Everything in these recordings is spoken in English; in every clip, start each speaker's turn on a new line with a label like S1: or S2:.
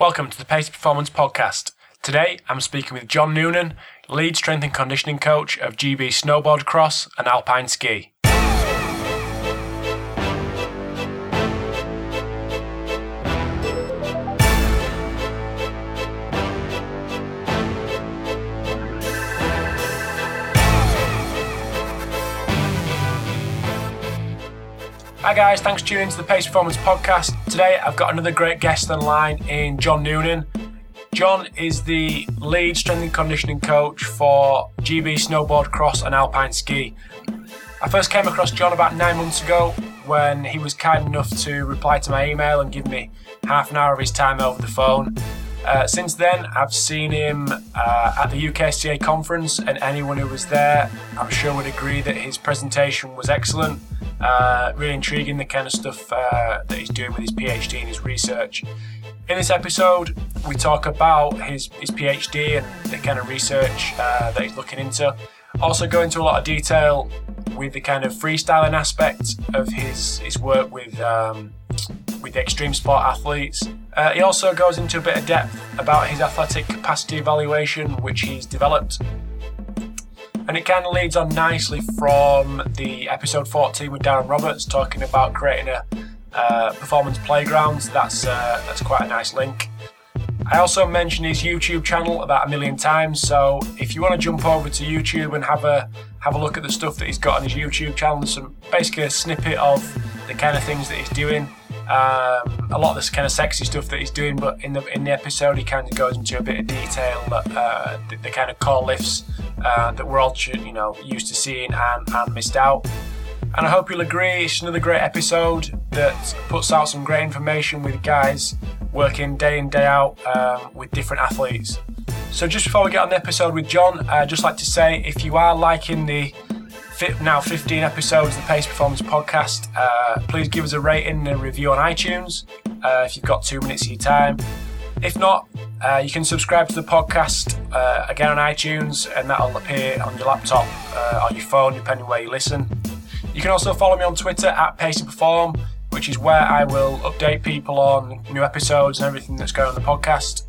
S1: Welcome to the Pacey Performance Podcast. Today I'm speaking with John Noonan, lead strength and conditioning coach of GB Snowboard Cross and Alpine Ski. Guys, thanks for tuning into the Pacey Performance Podcast. Today I've got another great guest online in John Noonan. John is the lead strength and conditioning coach for GB Snowboard Cross and Alpine Ski. I first came across John about nine months ago when he was kind enough to reply to my email and give me half an hour of his time over the phone. Uh, since then, I've seen him uh, at the UKSCA conference, and anyone who was there, I'm sure would agree that his presentation was excellent. Uh, really intriguing the kind of stuff uh, that he's doing with his PhD and his research. In this episode, we talk about his, his PhD and the kind of research uh, that he's looking into. Also, go into a lot of detail with the kind of freestyling aspect of his his work with um, with the extreme sport athletes. Uh, he also goes into a bit of depth about his athletic capacity evaluation, which he's developed and it kind of leads on nicely from the episode 14 with Darren Roberts talking about creating a uh, performance playground. That's uh, that's quite a nice link. I also mentioned his YouTube channel about a million times, so if you want to jump over to YouTube and have a have a look at the stuff that he's got on his YouTube channel, some basically a snippet of the kind of things that he's doing. Um, a lot of this kind of sexy stuff that he's doing, but in the in the episode he kind of goes into a bit of detail, uh, the, the kind of core lifts uh, that we're all you know used to seeing and, and missed out. And I hope you'll agree it's another great episode that puts out some great information with guys working day in day out um, with different athletes. So just before we get on the episode with John, I'd just like to say if you are liking the now 15 episodes of the Pacey Performance podcast, uh, please give us a rating and a review on iTunes uh, if you've got two minutes of your time. If not, uh, you can subscribe to the podcast uh, again on iTunes, and that'll appear on your laptop uh, or your phone, depending where you listen. You can also follow me on Twitter at Pacey Perform, which is where I will update people on new episodes and everything that's going on the podcast.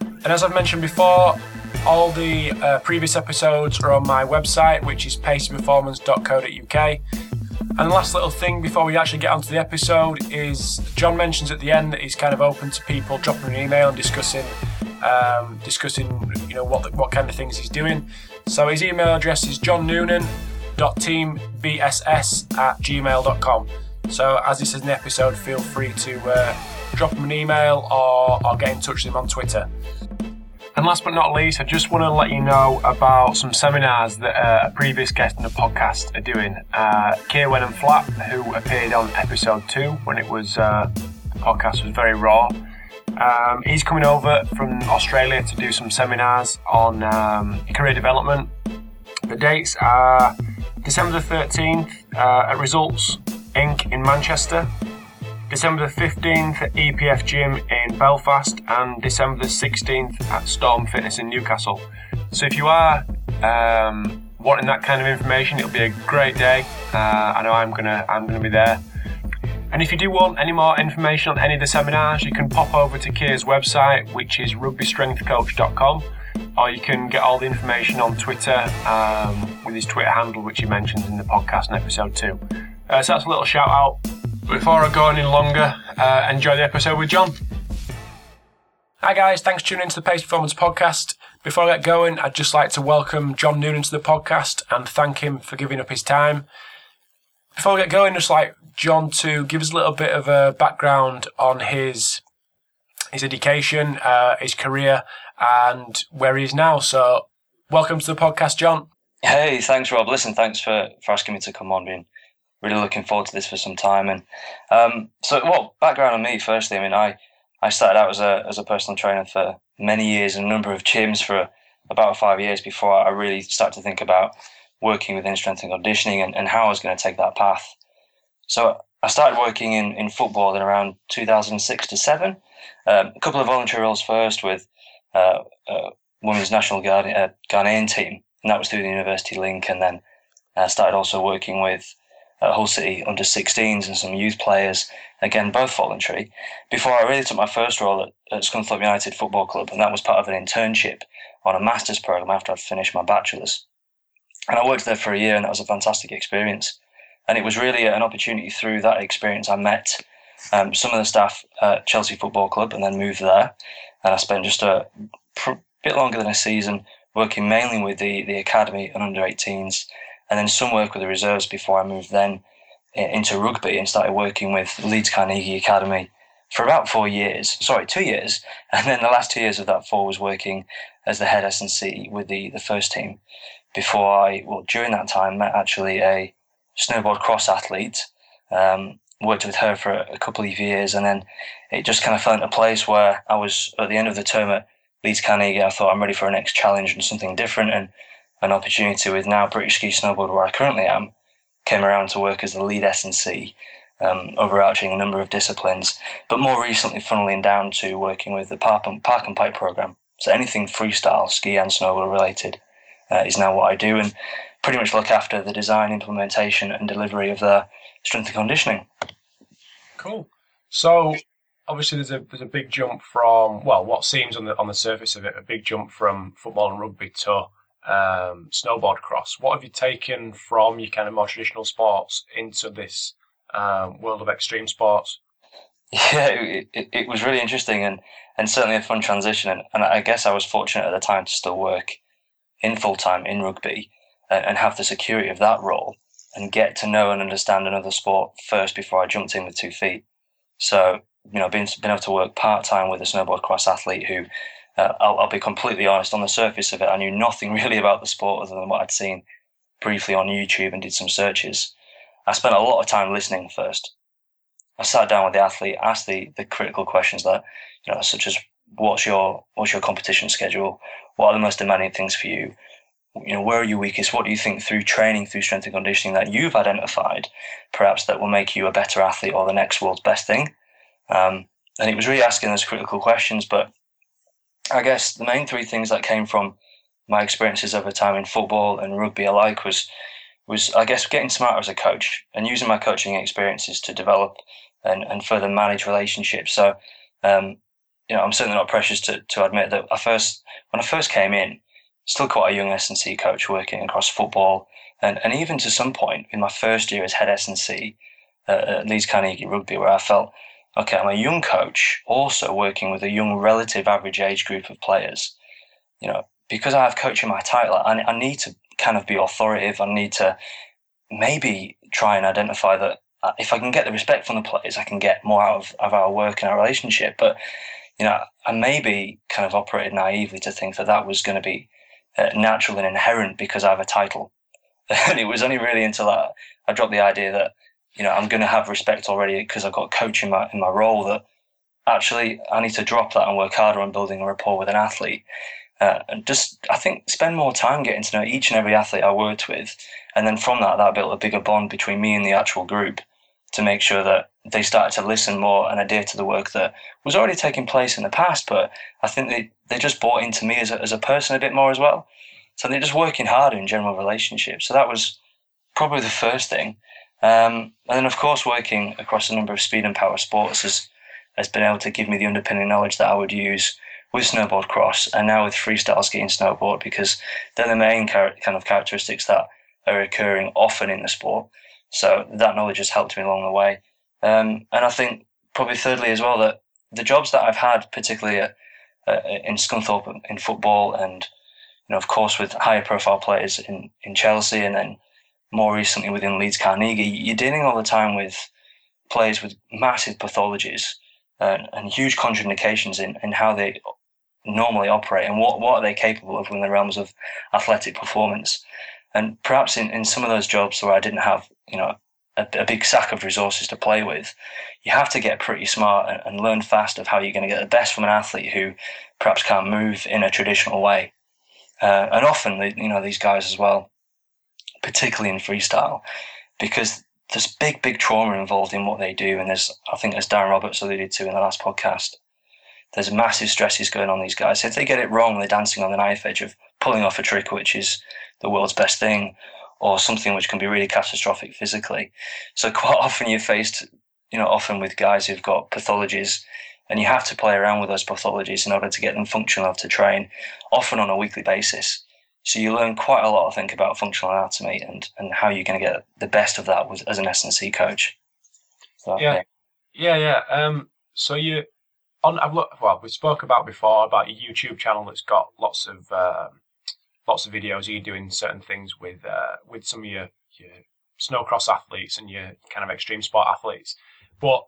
S1: And as I've mentioned before, all the uh, previous episodes are on my website, which is paceyperformance.co.uk. And the last little thing before we actually get onto the episode is John mentions at the end that he's kind of open to people dropping an email and discussing um, discussing you know what what kind of things he's doing. So his email address is johnnoonan.teambss at gmail.com. So as says in the episode, feel free to uh, drop him an email or, or get in touch with him on Twitter. And last but not least, I just want to let you know about some seminars that uh, a previous guest in the podcast are doing. Uh, Keir Wenham Flatt, who appeared on episode two when it was uh, the podcast was very raw. Um, he's coming over from Australia to do some seminars on um, career development. The dates are December the 13th uh, at Results Inc. in Manchester, December the 15th at EPF Gym in Belfast, and December the 16th at Storm Fitness in Newcastle. So if you are um, wanting that kind of information, it'll be a great day. Uh, I know I'm gonna I'm gonna be there. And if you do want any more information on any of the seminars, you can pop over to Keir's website, which is rugbystrengthcoach.com, or you can get all the information on Twitter um, with his Twitter handle, which he mentions in the podcast in episode two. Uh, so that's a little shout out before I go any longer, uh, enjoy the episode with John. Hi guys, thanks for tuning into the Pacey Performance Podcast. Before I get going, I'd just like to welcome John Noonan to the podcast and thank him for giving up his time. Before we get going, just like John to give us a little bit of a background on his his education, uh, his career, and where he is now. So, welcome to the podcast, John.
S2: Hey, thanks, Rob. Listen, thanks for, for asking me to come on. Being really looking forward to this for some time. And um, so, well, background on me. Firstly, I mean, I I started out as a as a personal trainer for many years in a number of gyms for about five years before I really started to think about working within strength and conditioning and, and how I was going to take that path. So I started working in, in football in around 2006 to 7. Um, a couple of voluntary roles first with uh, uh, Women's National uh, Ghanaian team, and that was through the University Link. And then I started also working with at Hull City under 16s and some youth players, again, both voluntary, before I really took my first role at, at Scunthorpe United Football Club, and that was part of an internship on a master's programme after I'd finished my bachelor's. And I worked there for a year, and that was a fantastic experience. And it was really an opportunity through that experience. I met um, some of the staff at Chelsea Football Club and then moved there. And I spent just a pr- bit longer than a season working mainly with the, the academy and under 18s, and then some work with the reserves before I moved then into rugby and started working with Leeds Carnegie Academy for about four years. Sorry, two years. And then the last two years of that four was working as the head S&C with the, the first team before I, well, during that time, met actually a snowboard cross athlete. Um, worked with her for a, couple of years, and then it just kind of fell into place where I was at the end of the term at Leeds Carnegie. I thought I'm ready for a next challenge and something different, and an opportunity with now British Ski Snowboard, where I currently am, came around to work as the lead S&C, um, overarching a number of disciplines, but more recently funneling down to working with the Park and, Park and Pipe program. So anything freestyle, ski and snowboard related uh, is now what I do, and pretty much look after the design, implementation, and delivery of the strength and conditioning.
S1: Cool. So obviously there's a there's a big jump from well what seems on the on the surface of it a big jump from football and rugby to um, snowboard cross. What have you taken from your kind of more traditional sports into this um, world of extreme sports?
S2: Yeah, it, it, it, was really interesting and, and certainly a fun transition. And, and I guess I was fortunate at the time to still work in full time in rugby and, and have the security of that role and get to know and understand another sport first before I jumped in with two feet. So, you know, being, being able to work part time with a snowboard cross athlete who, uh, I'll, I'll, be completely honest, on the surface of it, I knew nothing really about the sport other than what I'd seen briefly on YouTube and did some searches. I spent a lot of time listening first. I sat down with the athlete, asked the, the critical questions that, you know, such as what's your what's your competition schedule? What are the most demanding things for you? you know, where are you weakest? What do you think through training, through strength and conditioning that you've identified, perhaps that will make you a better athlete or the next world's best thing? Um, and it was really asking those critical questions. But I guess the main three things that came from my experiences over time in football and rugby alike was was I guess getting smarter as a coach and using my coaching experiences to develop and, and further manage relationships. So um, you know, I'm certainly not precious to, to admit that I first when I first came in, still quite a young S&C coach working across football and, and even to some point in my first year as head S&C uh, at Leeds Carnegie Rugby where I felt, okay, I'm a young coach also working with a young relative average age group of players. You know, because I have coaching my title, I, I need to kind of be authoritative. I need to maybe try and identify that uh, if I can get the respect from the players, I can get more out of, of our work and our relationship. But, you know, I maybe kind of operated naively to think that that was going to be uh, natural and inherent because I have a title. and it was only really until I, I dropped the idea that, you know, I'm going to have respect already because I've got coach in my, in my role that actually I need to drop that and work harder on building a rapport with an athlete. Uh, and just, I think, spend more time getting to know each and every athlete I worked with. And then from that, that built a bigger bond between me and the actual group to make sure that they started to listen more and adhere to the work that was already taking place in the past. But I think they, they just bought into me as a, as a person a bit more as well. So they're just working harder in general relationships. So that was probably the first thing. Um, and then, of course, working across a number of speed and power sports has, has been able to give me the underpinning knowledge that I would use with snowboard cross and now with freestyle skiing snowboard because they're the main kind of characteristics that are occurring often in the sport. So that knowledge has helped me along the way. Um, and I think probably thirdly as well that the jobs that I've had, particularly at, uh, in Scunthorpe in football, and you know, of course, with higher profile players in, in Chelsea, and then more recently within Leeds Carnegie, you're dealing all the time with players with massive pathologies and, and huge contraindications in, in how they normally operate and what, what are they capable of in the realms of athletic performance. And perhaps in, in some of those jobs where I didn't have, you know, a, a, big sack of resources to play with, you have to get pretty smart and, and learn fast of how you're going to get the best from an athlete who perhaps can't move in a traditional way. Uh, and often, you know, these guys as well, particularly in freestyle, because there's big, big trauma involved in what they do. And there's, I think, as Darren Roberts alluded to in the last podcast, there's massive stresses going on these guys. If they get it wrong, they're dancing on the knife edge of pulling off a trick, which is the world's best thing, or something which can be really catastrophic physically. So quite often you're faced, you know, often with guys who've got pathologies and you have to play around with those pathologies in order to get them functional enough to train, often on a weekly basis. So you learn quite a lot, I think, about functional anatomy and, and how you're going to get the best of that as an S&C coach.
S1: So, yeah. yeah, yeah, yeah. Um, so you on I've looked well, we spoke about before about your YouTube channel that's got lots of uh, lots of videos. You doing certain things with uh, with some of your your snowcross athletes and your kind of extreme sport athletes, but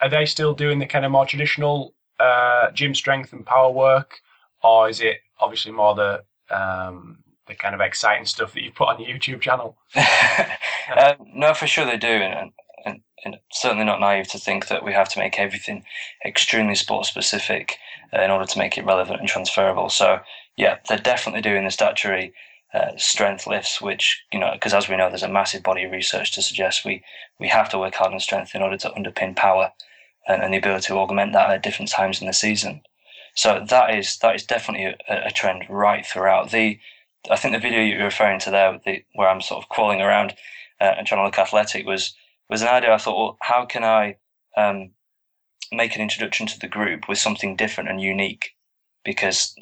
S1: are they still doing the kind of more traditional uh, gym strength and power work, or is it obviously more the um, the kind of exciting stuff that you put on your YouTube channel?
S2: uh, no, for sure they do, and, and, and, certainly not naive to think that we have to make everything extremely sport specific in order to make it relevant and transferable. So yeah, they're definitely doing the statutory uh, strength lifts, which you know, because as we know, there's a massive body of research to suggest we we have to work hard on strength in order to underpin power and, and the ability to augment that at different times in the season. So that is that is definitely a, a trend right throughout. The I think the video you're referring to there, the, where I'm sort of crawling around uh, and trying to look athletic, was was an idea. I thought, well, how can I um, make an introduction to the group with something different and unique? Because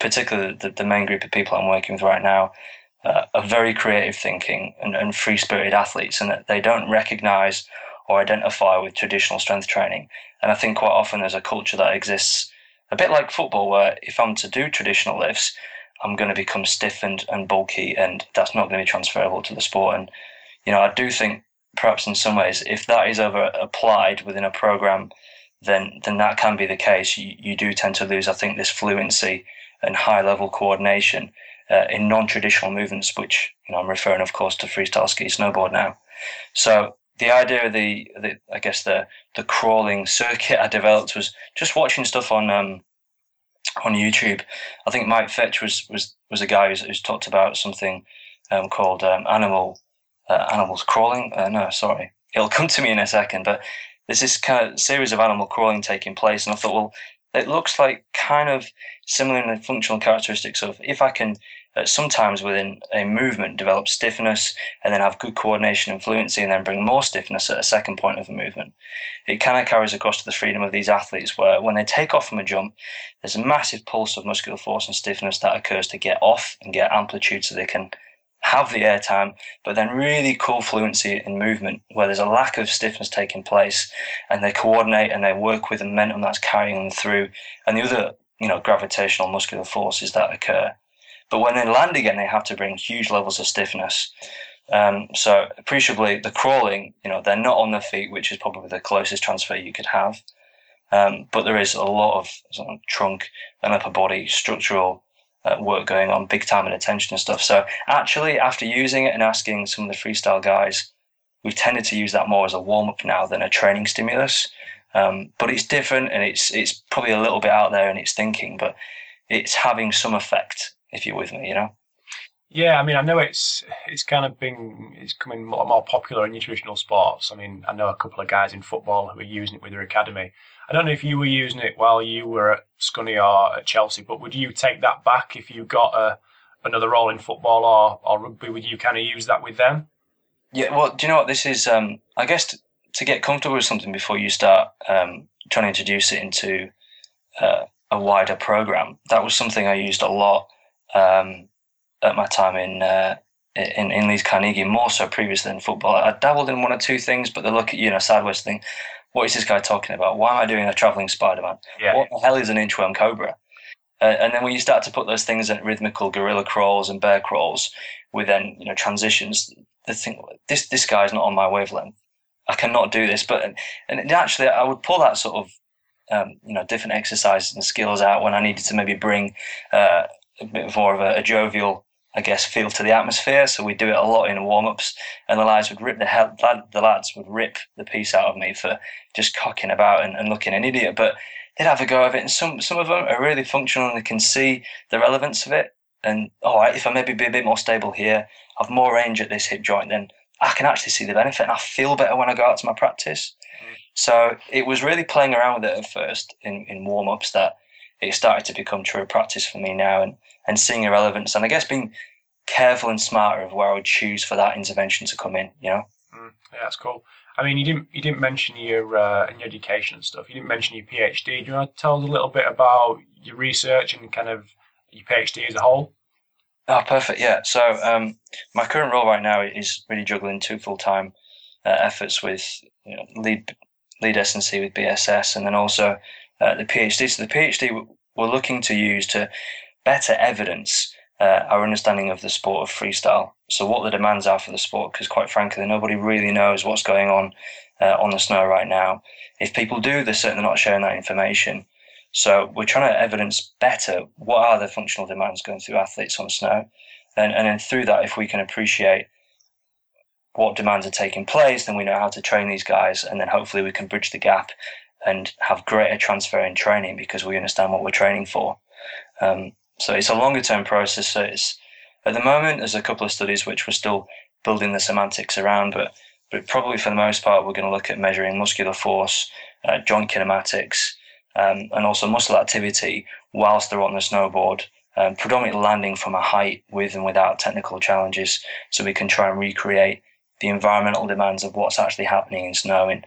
S2: particularly the, the main group of people I'm working with right now uh, are very creative thinking and, and free spirited athletes, and that they don't recognize or identify with traditional strength training. And I think quite often there's a culture that exists a bit like football, where if I'm to do traditional lifts, I'm going to become stiffened and bulky, and that's not going to be transferable to the sport. And you know, I do think perhaps in some ways, if that is ever applied within a program, then then that can be the case. You you do tend to lose, I think, this fluency and high level coordination uh, in non traditional movements, which you know I'm referring, of course, to freestyle ski snowboard now. So the idea of the, the I guess the the crawling circuit I developed was just watching stuff on um, on YouTube. I think Mike Fitch was was was a guy who's, who's talked about something um, called um, animal uh, animals crawling. Uh, no, sorry, it'll come to me in a second. But there's this kind of series of animal crawling taking place, and I thought, well, it looks like kind of similar in the functional characteristics of if I can uh, sometimes within a movement develop stiffness and then have good coordination and fluency and then bring more stiffness at a second point of the movement. It kind of carries across to the freedom of these athletes where when they take off from a jump, there's a massive pulse of muscular force and stiffness that occurs to get off and get amplitude so they can have the airtime, but then really cool fluency in movement where there's a lack of stiffness taking place and they coordinate and they work with the momentum that's carrying them through and the other, you know, gravitational muscular forces that occur. But when they land again, they have to bring huge levels of stiffness. Um, so appreciably, the crawling, you know, they're not on their feet, which is probably the closest transfer you could have. Um, but there is a lot of, sort of trunk and upper body structural uh, work going on, big time and attention and stuff. So actually, after using it and asking some of the freestyle guys, we've tended to use that more as a warm up now than a training stimulus. Um, but it's different and it's it's probably a little bit out there in its thinking, but it's having some effect. If you're with me, you know.
S1: Yeah, I mean, I know it's it's kind of been it's coming more, more popular in traditional sports. I mean, I know a couple of guys in football who are using it with their academy. I don't know if you were using it while you were at Scunny or at Chelsea, but would you take that back if you got a another role in football or, or rugby? Would you kind of use that with them?
S2: Yeah, well, do you know what this is? Um, I guess to, to, get comfortable with something before you start um, trying to introduce it into uh, a wider program, that was something I used a lot um, at my time in, uh, in in Leeds Carnegie, more so previous than football. I dabbled in one or two things, but the look at you know sideways thing. What is this guy talking about? Why am I doing a traveling Spider Man? Yeah. What the hell is an inchworm cobra? Uh, and then when you start to put those things in rhythmical gorilla crawls and bear crawls, with then you know transitions, they think this this guy's not on my wavelength. I cannot do this. But and actually, I would pull that sort of um, you know different exercises and skills out when I needed to maybe bring uh, a bit more of a, a, jovial, I guess, feel to the atmosphere. So we do it a lot in warm ups, and the lads would rip the hell, the lads would rip the piece out of me for just cocking about and, and looking an idiot. But they'd have a go of it, and some some of them are really functional and they can see the relevance of it. And all right, if I maybe be a bit more stable here, have more range at this hip joint, then I can actually see the benefit, and I feel better when I go out to my practice. Mm. So it was really playing around with it at first in, in warm ups that it started to become true practice for me now and, and seeing a relevance and I guess being careful and smarter of where I would choose for that intervention to come in. You know.
S1: Mm, yeah, that's cool. I mean, you didn't you didn't mention your uh, your education and stuff. You didn't mention your PhD. Do you want to tell us a little bit about your research and kind of your PhD as a whole?
S2: Oh, perfect. Yeah. So um, my current role right now is really juggling two full time uh, efforts with you know, lead lead S&C with BSS, and then also uh, the PhD. So the PhD we're looking to use to better evidence uh, our understanding of the sport of freestyle. So what the demands are for the sport, because quite frankly, nobody really knows what's going on uh, on the snow right now. If people do, they're certainly not sharing that information. So we're trying to evidence better what are the functional demands going through athletes on snow, and and then through that, if we can appreciate what demands are taking place, then we know how to train these guys, and then hopefully we can bridge the gap and have greater transfer in training because we understand what we're training for. Um, so it's a longer term process. So it's at the moment there's a couple of studies which we're still building the semantics around, but but probably for the most part we're going to look at measuring muscular force, uh, joint kinematics, um, and also muscle activity whilst they're on the snowboard. Um, predominantly landing from a height with and without technical challenges, so we can try and recreate the environmental demands of what's actually happening in snow. And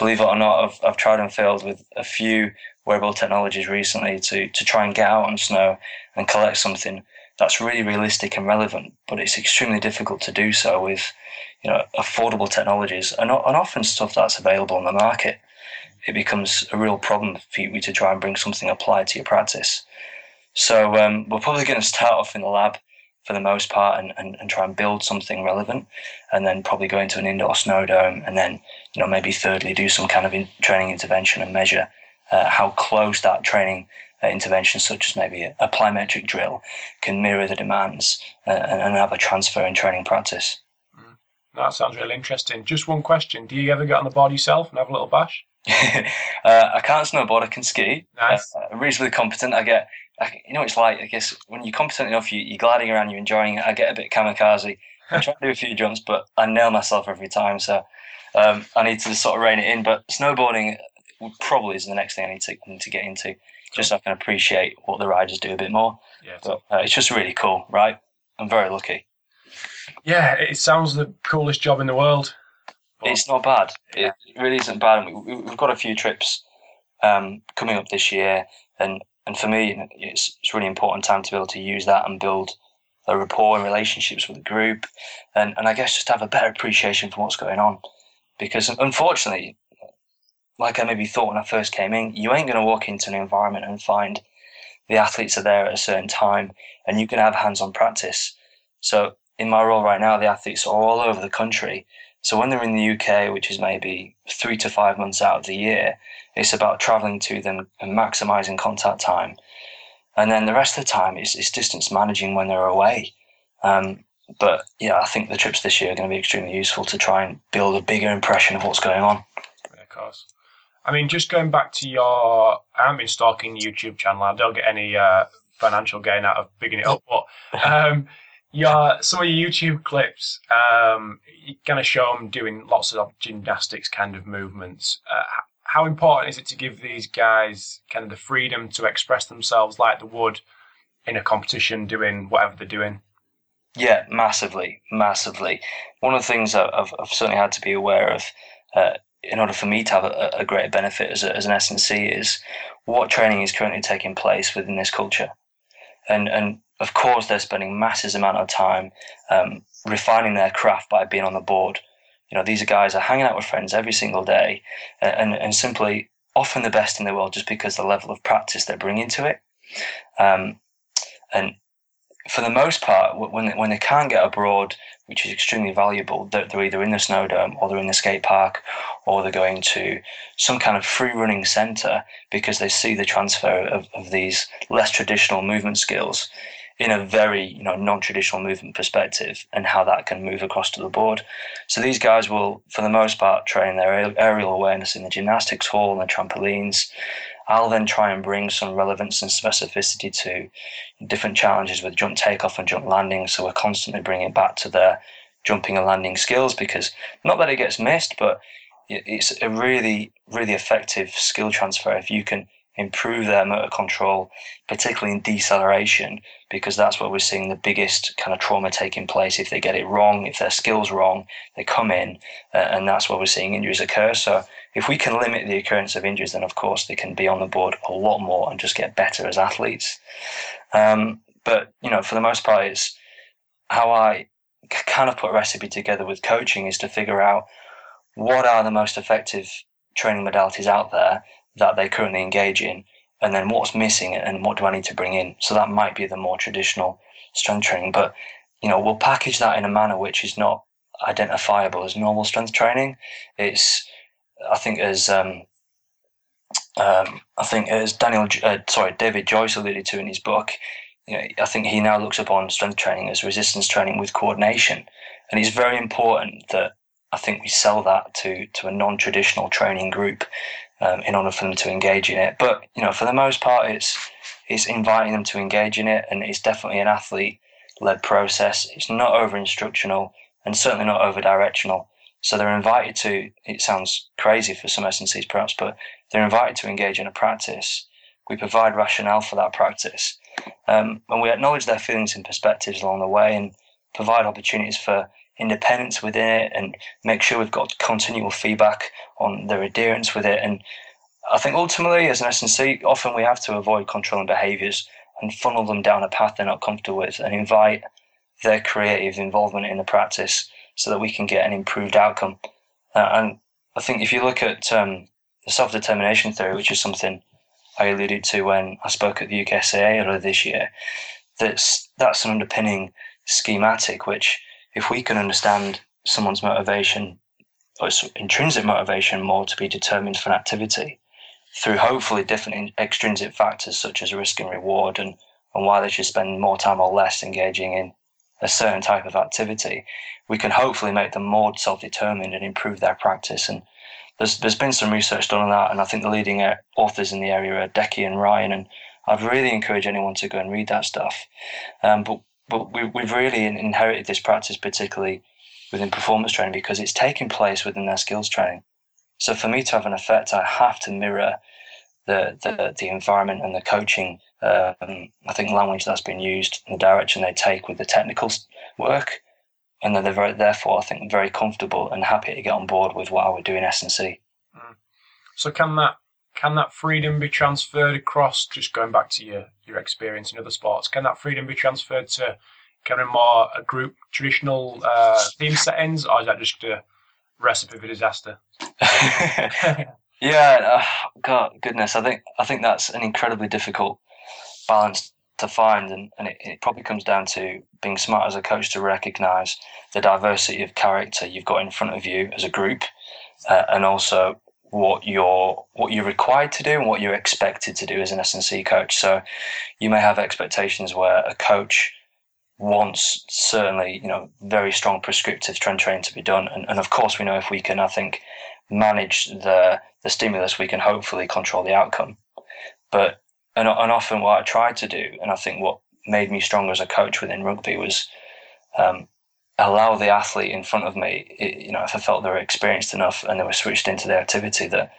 S2: believe it or not, I've, I've tried and failed with a few wearable technologies recently to, to try and get out on snow and collect something that's really realistic and relevant, but it's extremely difficult to do so with you know affordable technologies and, and often stuff that's available on the market. It becomes a real problem for you to try and bring something applied to your practice. So um, we're probably going to start off in the lab for the most part and, and, and try and build something relevant and then probably go into an indoor snow dome and then you know maybe thirdly do some kind of in training intervention and measure uh, how close that training uh, intervention such as maybe a, a, plyometric drill can mirror the demands uh, and, and, have a transfer in training practice.
S1: Mm. that sounds really interesting. Just one question. Do you ever get on the board yourself and have a little bash
S2: uh, I can't snowboard. I can ski.
S1: Nice.
S2: Uh, reasonably competent. I get I, you know, it's like I guess when you're competent enough, you, you're gliding around, you're enjoying it. I get a bit kamikaze. I try to do a few jumps, but I nail myself every time. So um, I need to sort of rein it in. But snowboarding probably is the next thing I need to need to get into, just so I can appreciate what the riders do a bit more.
S1: Yeah,
S2: but uh, it's just really cool, right? I'm very lucky.
S1: Yeah, it sounds the coolest job in the world.
S2: But, it's not bad. Yeah. It really isn't bad. We, have got a few trips um, coming up this year, and and for me, it's, it's really important time to be able to use that and build a rapport and relationships with the group, and, and I guess just have a better appreciation for what's going on. Because unfortunately, like I maybe thought when I first came in, you ain't going to walk into an environment and find the athletes are there at a certain time, and you can have hands-on practice. So in my role right now, the athletes are all over the country. So when they're in the UK, which is maybe three to five months out of the year, it's about traveling to them and maximizing contact time. And then the rest of the time is distance managing when they're away. Um, but yeah, I think the trips this year are going to be extremely useful to try and build a bigger impression of what's going on.
S1: Yeah, of course. I mean, just going back to your, I haven't been stalking YouTube channel. I don't get any uh, financial gain out of bigging it up, but um, your some of your YouTube clips, um, kind of show them doing lots of gymnastics kind of movements. Uh, how important is it to give these guys kind of the freedom to express themselves like they would in a competition, doing whatever they're doing?
S2: Yeah, massively, massively. One of the things I've, I've certainly had to be aware of. Uh, in order for me to have a, a greater benefit as, a, as an S&C is what training is currently taking place within this culture. And, and of course, they're spending massive amount of time um, refining their craft by being on the board. You know, these guys are hanging out with friends every single day, and and simply often the best in the world just because the level of practice they bring into it. Um, and for the most part, when they, when they can't get abroad, which is extremely valuable, they're, they're either in the snow dome or they're in the skate park or they're going to some kind of free running center because they see the transfer of, of these less traditional movement skills in a very you know non-traditional movement perspective and how that can move across to the board. So these guys will, for the most part, train their aerial awareness in the gymnastics hall and the trampolines. I'll then try and bring some relevance and specificity to different challenges with jump takeoff and jump landing. So we're constantly bringing it back to their jumping and landing skills because not that it gets missed, but it's a really, really effective skill transfer if you can improve their motor control, particularly in deceleration, because that's where we're seeing the biggest kind of trauma taking place. If they get it wrong, if their skills wrong, they come in, uh, and that's where we're seeing injuries occur. So if we can limit the occurrence of injuries, then of course they can be on the board a lot more and just get better as athletes. Um, but you know, for the most part, it's how I kind of put a recipe together with coaching is to figure out what are the most effective training modalities out there that they currently engage in, and then what's missing and what do I need to bring in. So that might be the more traditional strength training, but you know we'll package that in a manner which is not identifiable as normal strength training. It's I think as um, um, I think as Daniel uh, sorry David Joyce alluded to in his book, you know, I think he now looks upon strength training as resistance training with coordination, and it's very important that I think we sell that to to a non-traditional training group um, in order for them to engage in it. But you know, for the most part, it's it's inviting them to engage in it, and it's definitely an athlete-led process. It's not over-instructional and certainly not over-directional. So they're invited to. It sounds crazy for some S&Cs perhaps, but they're invited to engage in a practice. We provide rationale for that practice, um, and we acknowledge their feelings and perspectives along the way, and provide opportunities for independence within it and make sure we've got continual feedback on their adherence with it. And I think ultimately, as an S&C, often we have to avoid controlling behaviours and funnel them down a path they're not comfortable with and invite their creative involvement in the practice so that we can get an improved outcome. Uh, and I think if you look at um, the self determination theory, which is something I alluded to when I spoke at the UKSCA earlier this year, that's that's an underpinning schematic which if we can understand someone's motivation or intrinsic motivation more to be determined for an activity through hopefully different extrinsic factors such as risk and reward and, and why they should spend more time or less engaging in a certain type of activity, we can hopefully make them more self-determined and improve their practice. And there's there's been some research done on that, and I think the leading uh, authors in the area are Deci and Ryan, and I'd really encourage anyone to go and read that stuff. Um, but but we, we've really inherited this practice, particularly within performance training, because it's taking place within their skills training. So for me to have an effect, I have to mirror the the, the environment and the coaching. Um, I think language that's been used, the direction they take with the technical work, and then they're very, therefore I think very comfortable and happy to get on board with what I would do in S and C.
S1: Mm. So can that can that freedom be transferred across? Just going back to your your experience in other sports, can that freedom be transferred to kind of more a group traditional uh, team settings, or is that just a recipe for disaster?
S2: yeah, uh, God, goodness, I think I think that's an incredibly difficult balance to find, and, and it, it probably comes down to being smart as a coach to recognise the diversity of character you've got in front of you as a group, uh, and also what you're what you're required to do and what you're expected to do as an S&C coach. So you may have expectations where a coach wants certainly you know very strong prescriptive trend training to be done, and, and of course we know if we can I think manage the the stimulus we can hopefully control the outcome. But and, and often what I tried to do, and I think what made me stronger as a coach within rugby was um, allow the athlete in front of me, you know, if I felt they were experienced enough and they were switched into the activity, that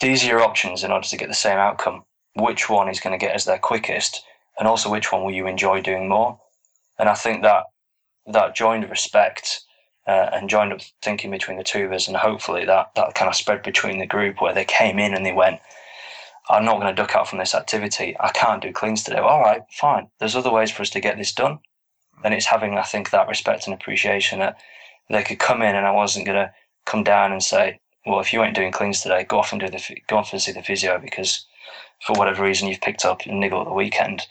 S2: these are your options in order to get the same outcome. Which one is going to get us there quickest, and also which one will you enjoy doing more? And I think that that joined respect uh, and joined up thinking between the two of us, and hopefully that that kind of spread between the group where they came in and they went. I'm not going to duck out from this activity. I can't do cleans today. All right, fine. There's other ways for us to get this done and it's having I think that respect and appreciation that they could come in and I wasn't gonna come down and say, well, if you ain't doing cleans today, go off and do the go off and see the physio because for whatever reason you've picked up a niggle at the weekend.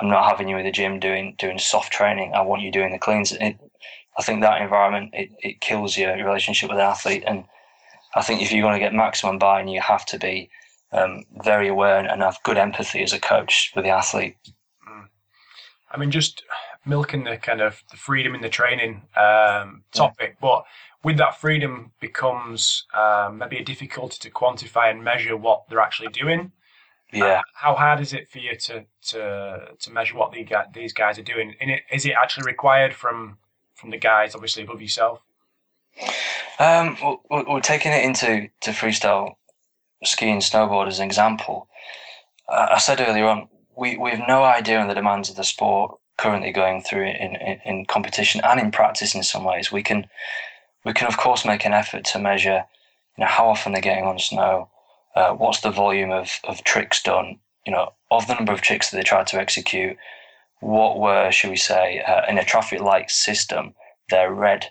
S2: I'm not having you in the gym doing doing soft training. I want you doing the cleans. It, I think that environment it, it kills your relationship with the athlete, and I think if you're going to get maximum buy-in, you have to be um, very aware and have good empathy as a coach with the athlete.
S1: I mean, just milking the kind of the freedom in the training um, topic, yeah. but with that freedom becomes um, maybe a difficulty to quantify and measure what they're actually doing.
S2: Yeah. Uh,
S1: how hard is it for you to to to measure what the, these guys are doing? And it, is it actually required from from the guys, obviously above yourself?
S2: Um, well, we're taking it into to freestyle skiing, snowboard as an example, I said earlier on, we, we have no idea on the demands of the sport currently going through in, in, in competition and in practice in some ways. We can we can of course make an effort to measure you know how often they're getting on snow, uh, what's the volume of, of tricks done, you know, of the number of tricks that they tried to execute, what were, should we say, uh, in a traffic light system, their red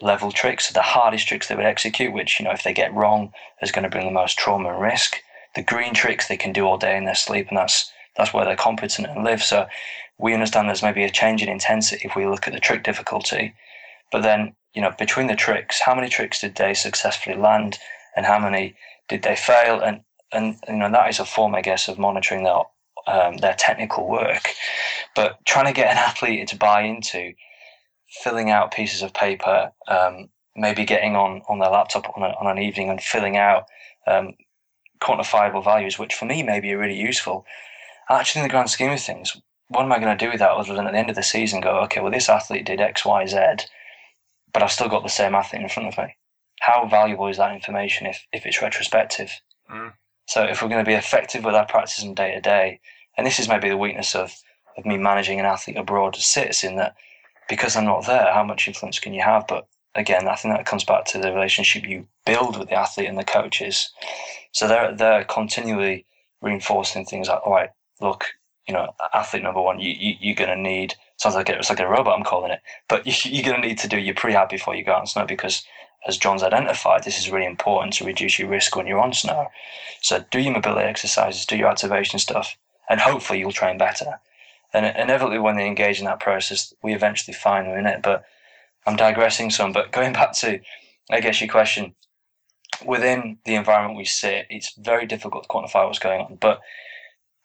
S2: level tricks, the hardest tricks they would execute, which, you know, if they get wrong, is going to bring the most trauma and risk. The green tricks they can do all day in their sleep, and that's that's where they're competent and live. So we understand there's maybe a change in intensity if we look at the trick difficulty. But then, you know, between the tricks, how many tricks did they successfully land and how many did they fail? And and you know, that is a form, I guess, of monitoring their um, their technical work. But trying to get an athlete to buy into filling out pieces of paper, um, maybe getting on, on their laptop on, a, on an evening and filling out um, quantifiable values, which for me may be really useful. Actually, in the grand scheme of things, what am I going to do with that other than at the end of the season go, okay, well, this athlete did X, Y, Z, but I've still got the same athlete in front of me. How valuable is that information if, if it's retrospective? Mm. So if we're going to be effective with our practice and day to day, and this is maybe the weakness of, of me managing an athlete abroad sits in that because I'm not there, how much influence can you have? But again, I think that comes back to the relationship you build with the athlete and the coaches. So they're they're continually reinforcing things like, all right, look, you know, athlete number one, you, you you're gonna need sounds like it's like a robot I'm calling it, but you, are gonna need to do your prehab before you go on snow because as John's identified, this is really important to reduce your risk when you're on snow. So do your mobility exercises, do your activation stuff, and hopefully you'll train better. And inevitably, when they engage in that process, we eventually find them in it. But I'm digressing some. But going back to, I guess, your question, within the environment we sit, it's very difficult to quantify what's going on. But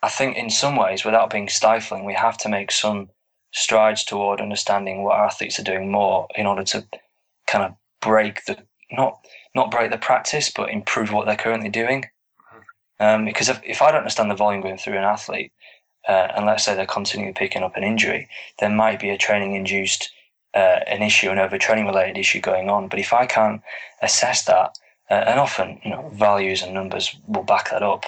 S2: I think in some ways, without being stifling, we have to make some strides toward understanding what our athletes are doing more in order to kind of break the not not break the practice, but improve what they're currently doing. Um, because if, if I don't understand the volume going through an athlete, uh, and let's say they're continually picking up an injury, there might be a training induced uh, an issue, an overtraining related issue going on. But if I can't assess that, uh, and often you know values and numbers will back that up,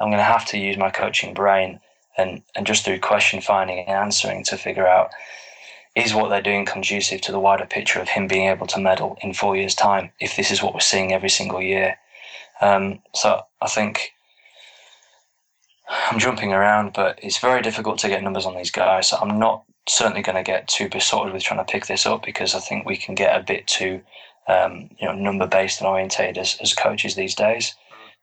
S2: I'm going to have to use my coaching brain and and just through question finding and answering to figure out is what they're doing conducive to the wider picture of him being able to medal in four years' time if this is what we're seeing every single year. Um, so I think I'm jumping around, but it's very difficult to get numbers on these guys. So I'm not certainly going to get too besotted with trying to pick this up because I think we can get a bit too, um, you know, number based and orientated as, as coaches these days.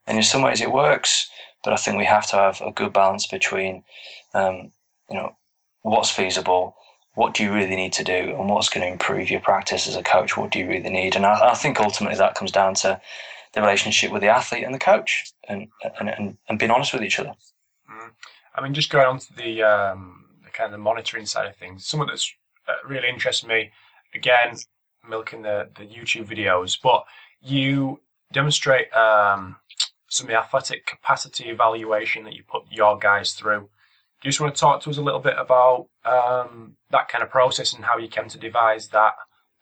S2: And in some ways it works, but I think we have to have a good balance between, um, you know, what's feasible, what do you really need to do, and what's going to improve your practice as a coach. What do you really need? And I, I think ultimately that comes down to the relationship with the athlete and the coach, and and, and, and being honest with each other.
S1: I mean, just going on to the, um, the kind of the monitoring side of things, something that's uh, really interests me. Again, milking the, the YouTube videos, but you demonstrate um, some of the athletic capacity evaluation that you put your guys through. Do you just want to talk to us a little bit about um, that kind of process and how you came to devise that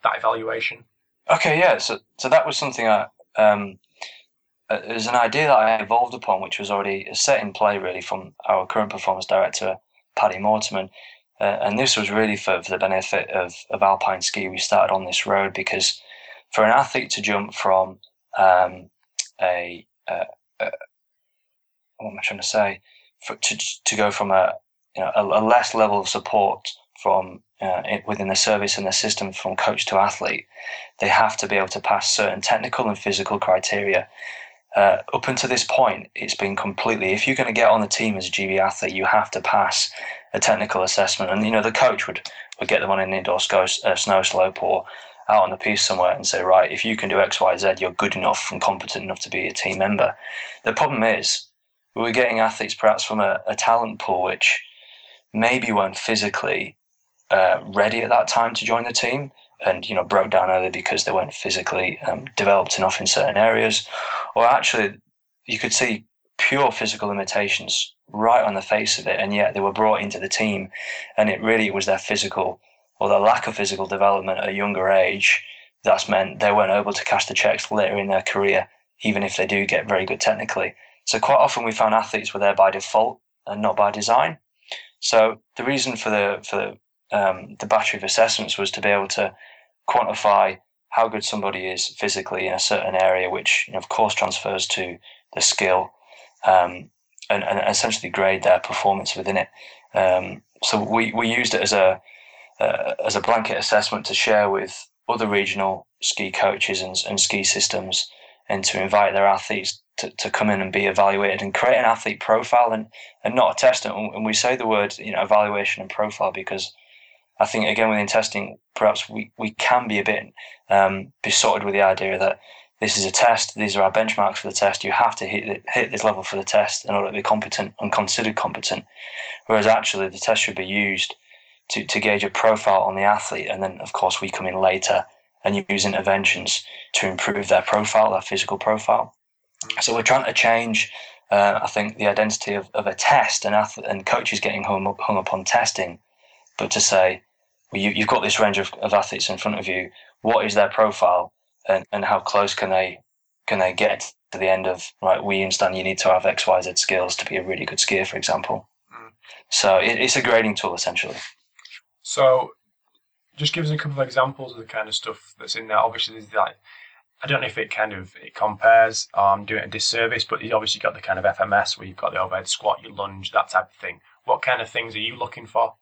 S1: that evaluation?
S2: Okay, yeah. So so that was something I um, uh, it was an idea that I evolved upon, which was already set in play really from our current performance director, Paddy Mortimer. Uh, and this was really for, for the benefit of, of alpine ski. We started on this road because for an athlete to jump from um, a, a, a, what am I trying to say? For, to, to go from a, you know, a, a less level of support from uh, within the service and the system from coach to athlete, they have to be able to pass certain technical and physical criteria uh, up until this point, it's been completely. If you're going to get on the team as a GB athlete, you have to pass a technical assessment, and you know the coach would would get them on an indoor uh, snow slope or out on the piste somewhere and say, right, if you can do X, Y, Z, you're good enough and competent enough to be a team member. The problem is we're getting athletes perhaps from a, a talent pool which maybe weren't physically uh, ready at that time to join the team and you know broke down early because they weren't physically um, developed enough in certain areas, or actually you could see pure physical limitations right on the face of it, and yet they were brought into the team, and it really was their physical or the lack of physical development at a younger age that's meant they weren't able to cash the checks later in their career even if they do get very good technically. So quite often we found athletes were there by default and not by design. So the reason for the for the, um, the battery of assessments was to be able to quantify how good somebody is physically in a certain area, which you know, of course transfers to the skill, um, and, and, essentially grade their performance within it. Um, so we, we used it as a uh, as a blanket assessment to share with other regional ski coaches and, and ski systems, and to invite their athletes to, to come in and be evaluated and create an athlete profile and, and not a test. And we say the word you know evaluation and profile because I think again within testing, perhaps we, we can be a bit um, besotted with the idea that this is a test. These are our benchmarks for the test. You have to hit hit this level for the test in order to be competent and considered competent. Whereas actually, the test should be used to, to gauge a profile on the athlete, and then of course we come in later and use interventions to improve their profile, their physical profile. So we're trying to change. Uh, I think the identity of, of a test and ath- and coaches getting hung up, hung up on testing, but to say well, you, you've got this range of, of athletes in front of you. What is their profile, and, and how close can they can they get to the end of right? We understand you need to have X, Y, Z skills to be a really good skier, for example. Mm. So it, it's a grading tool essentially.
S1: So, just give us a couple of examples of the kind of stuff that's in there. Obviously, there's like I don't know if it kind of it compares. Um, doing a disservice, but you've obviously got the kind of FMS where you've got the overhead squat, your lunge, that type of thing. What kind of things are you looking for?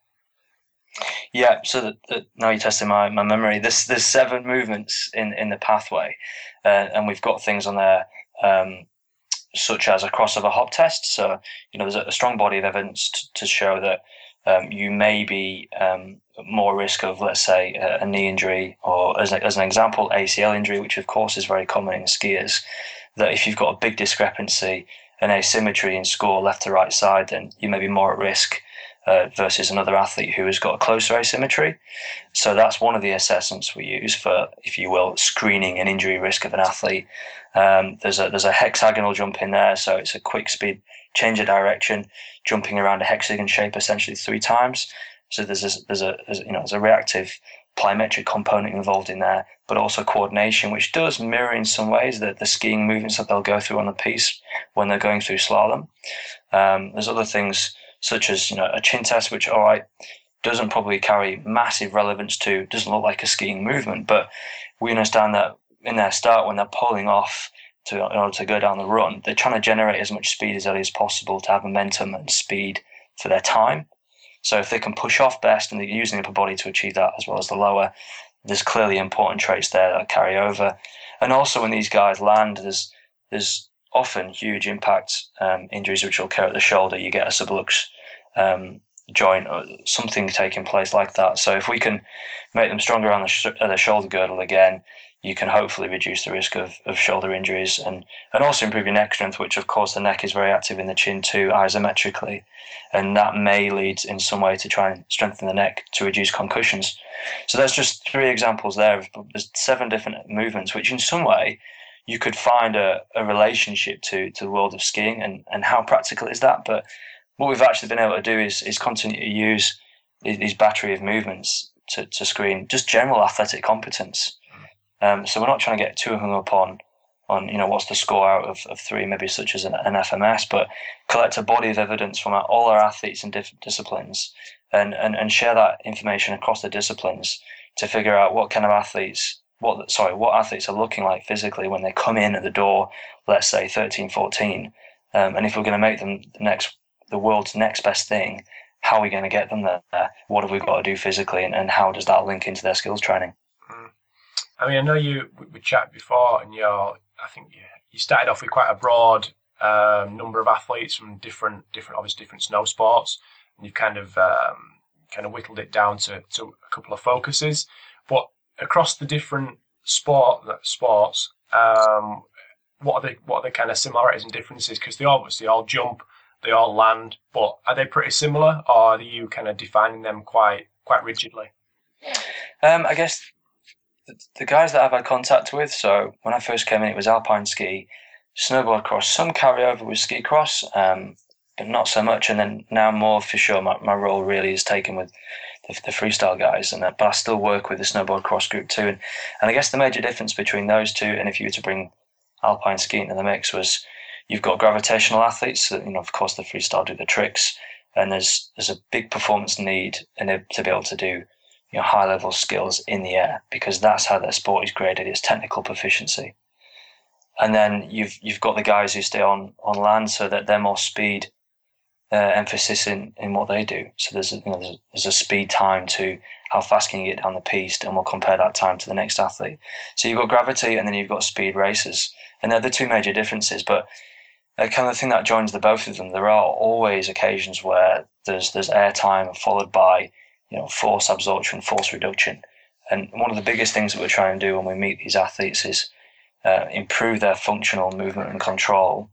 S2: Yeah, so the, the, now you're testing my, my memory. There's there's seven movements in, in the pathway, uh, and we've got things on there um, such as a crossover hop test. So you know, there's a, a strong body of evidence t- to show that um, you may be um, more risk of, let's say, a, knee injury, or as, a, as an example, ACL injury, which of course is very common in skiers. That if you've got a big discrepancy, an asymmetry in score left to right side, then you may be more at risk uh, versus another athlete who has got a closer asymmetry. So that's one of the assessments we use for, if you will, screening an injury risk of an athlete. Um, there's a there's a hexagonal jump in there, so it's a quick speed change of direction, jumping around a hexagon shape essentially three times. So there's a, there's a there's, you know there's a reactive plyometric component involved in there, but also coordination, which does mirror in some ways the, the skiing movements that they'll go through on the piste when they're going through slalom. Um, there's other things such as you know a chin test, which all right doesn't probably carry massive relevance to, doesn't look like a skiing movement, but we understand that in their start when they're pulling off to in order to go down the run, they're trying to generate as much speed as early as possible to have momentum and speed for their time. So if they can push off best and they're using the upper body to achieve that as well as the lower, there's clearly important traits there that carry over. And also when these guys land, there's there's often huge impact um, injuries which will occur at the shoulder. You get a sublux um, joint or something taking place like that. So if we can make them stronger on the, sh- the shoulder girdle again, you can hopefully reduce the risk of, of shoulder injuries and, and also improve your neck strength, which of course the neck is very active in the chin too, isometrically. And that may lead in some way to try and strengthen the neck to reduce concussions. So that's just three examples there. There's seven different movements, which in some way you could find a, a relationship to, to the world of skiing and, and how practical is that. But what we've actually been able to do is, is continue to use these battery of movements to, to screen just general athletic competence. Um, so we're not trying to get too hung up on on you know what's the score out of, of three, maybe such as an, an FMS, but collect a body of evidence from our, all our athletes in different disciplines and, and, and share that information across the disciplines to figure out what kind of athletes what sorry what athletes are looking like physically when they come in at the door let's say 13 14 um, and if we're going to make them the next the world's next best thing how are we going to get them there what have we got to do physically and, and how does that link into their skills training.
S1: I mean i know you we chatted before and you're i think you, you started off with quite a broad um, number of athletes from different different obviously different snow sports and you've kind of um, kind of whittled it down to, to a couple of focuses but across the different sport sports, um, what are the what are the kind of similarities and differences? Because they obviously all jump, they all land, but are they pretty similar, or are you kind of defining them quite quite rigidly?
S2: Um, I guess the, guys that I've had contact with. So when I first came in, it was alpine ski, snowboard cross, some carryover with ski cross, um, but not so much. And then now more for sure, my, my role really is taken with the, the freestyle guys, and but I still work with the snowboard cross group too. And, and I guess the major difference between those two, and if you were to bring alpine skiing in the mix was you've got gravitational athletes. So, you know, of course, the freestyle do the tricks, and there's there's a big performance need it to be able to do you know high level skills in the air because that's how their sport is graded. It's technical proficiency. And then you've you've got the guys who stay on on land so that they're more speed uh, emphasis in, in what they do. So there's a, you know, there's a, there's a speed time to how fast can you get down the piste, and we'll compare that time to the next athlete. So you've got gravity, and then you've got speed races, and they're the two major differences. But uh, kind of thing that joins the both of them, there are always occasions where there's there's air time followed by you know force absorption, force reduction, and one of the biggest things that we're trying to do when we meet these athletes is uh, improve their functional movement and control,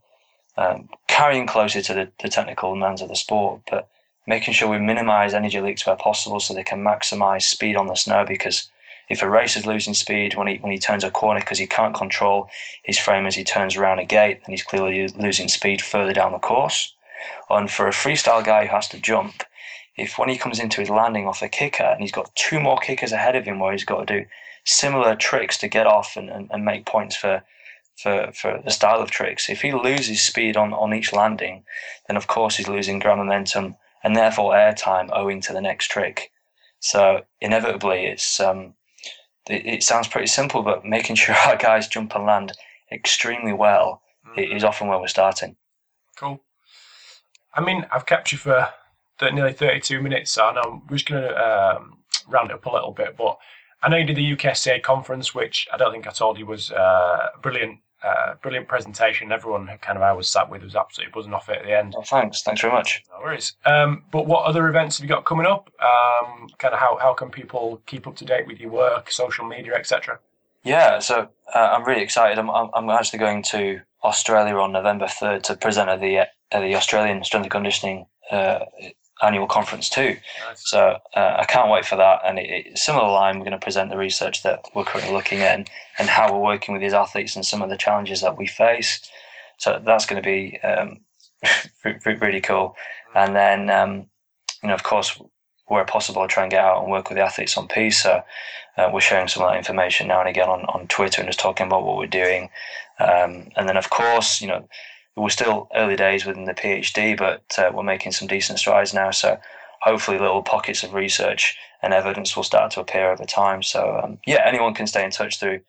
S2: um, carrying closer to the, the technical demands of the sport, but making sure we minimize energy leaks where possible so they can maximize speed on the snow because if a racer is losing speed when he when he turns a corner because he can't control his frame as he turns around a gate, then he's clearly losing speed further down the course. And for a freestyle guy who has to jump, if when he comes into his landing off a kicker and he's got two more kickers ahead of him where he's got to do similar tricks to get off and, and, and make points for for, for the style of tricks. If he loses speed on, on each landing, then of course he's losing ground momentum and therefore air time owing to the next trick. So inevitably, it's um, it, it, sounds pretty simple, but making sure our guys jump and land extremely well mm-hmm. is often where we're starting.
S1: Cool. I mean, I've kept you for nearly 32 minutes, so I'm just going to um, round it up a little bit. But I know you did the UKSCA conference, which I don't think I told you was uh, brilliant uh, brilliant presentation. Everyone kind of I was sat with was absolutely buzzing off it at the end.
S2: Oh, thanks. Thanks very much.
S1: No worries. Um, but what other events have you got coming up? Um, kind of how, how can people keep up to date with your work, social media, etc.?
S2: Yeah, so uh, I'm really excited. I'm, I'm actually going to Australia on November 3rd to present at the, at the Australian Strength and Conditioning uh, annual conference too. Nice. So uh, I can't wait for that. And it, it, similar line, we're going to present the research that we're currently looking at and, and, how we're working with these athletes and some of the challenges that we face. So that's going to be um, really cool. And then, um, you know, of course, where possible, I try and get out and work with the athletes on piste. So uh, we're sharing some of that information now and again on, on Twitter and just talking about what we're doing. Um, and then, of course, you know, we're still early days within the PhD, but uh, we're making some decent strides now. So hopefully, little pockets of research and evidence will start to appear over time. So um, yeah, anyone can stay in touch through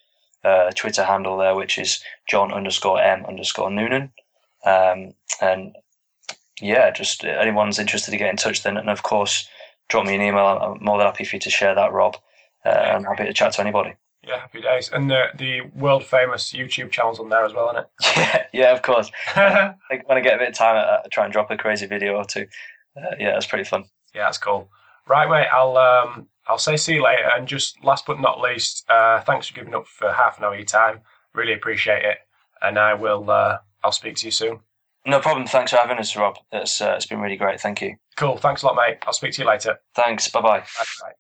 S2: uh, Twitter handle there, which is John underscore M underscore Noonan. Um, and yeah, just anyone's interested to get in touch, then and of course, drop me an email. I'm more than happy for you to share that, Rob. Uh, I'm happy to chat to anybody.
S1: Yeah, happy days. And the the world famous YouTube channel's on there as well, isn't it?
S2: Yeah, yeah, of course. I when I get a bit of time, I, I try and drop a crazy video or two. Uh, yeah, it's pretty fun.
S1: Yeah, that's cool. Right, mate. I'll um I'll say see you later. And just last but not least, uh, thanks for giving up for half an hour of your time. Really appreciate it. And I will uh, I'll speak to you soon.
S2: No problem. Thanks for having us, Rob. It's uh, it's been really great. Thank you.
S1: Cool. Thanks a lot, mate. I'll speak to you later.
S2: Thanks. Bye-bye.
S1: Bye.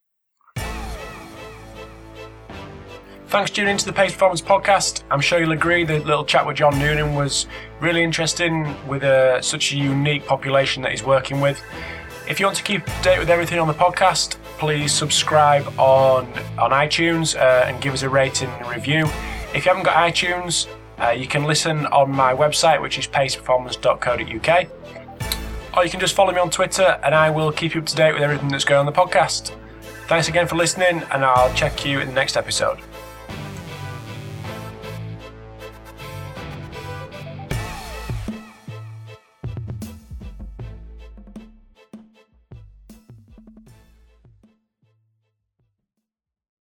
S1: Thanks for tuning into the Pacey Performance Podcast. I'm sure you'll agree the little chat with John Noonan was really interesting with a, uh, such a unique population that he's working with. If you want to keep up to date with everything on the podcast, please subscribe on, on iTunes uh, and give us a rating and review. If you haven't got iTunes, uh, you can listen on my website, which is paceyperformance.co.uk. Or you can just follow me on Twitter and I will keep you up to date with everything that's going on the podcast. Thanks again for listening, and I'll check you in the next episode.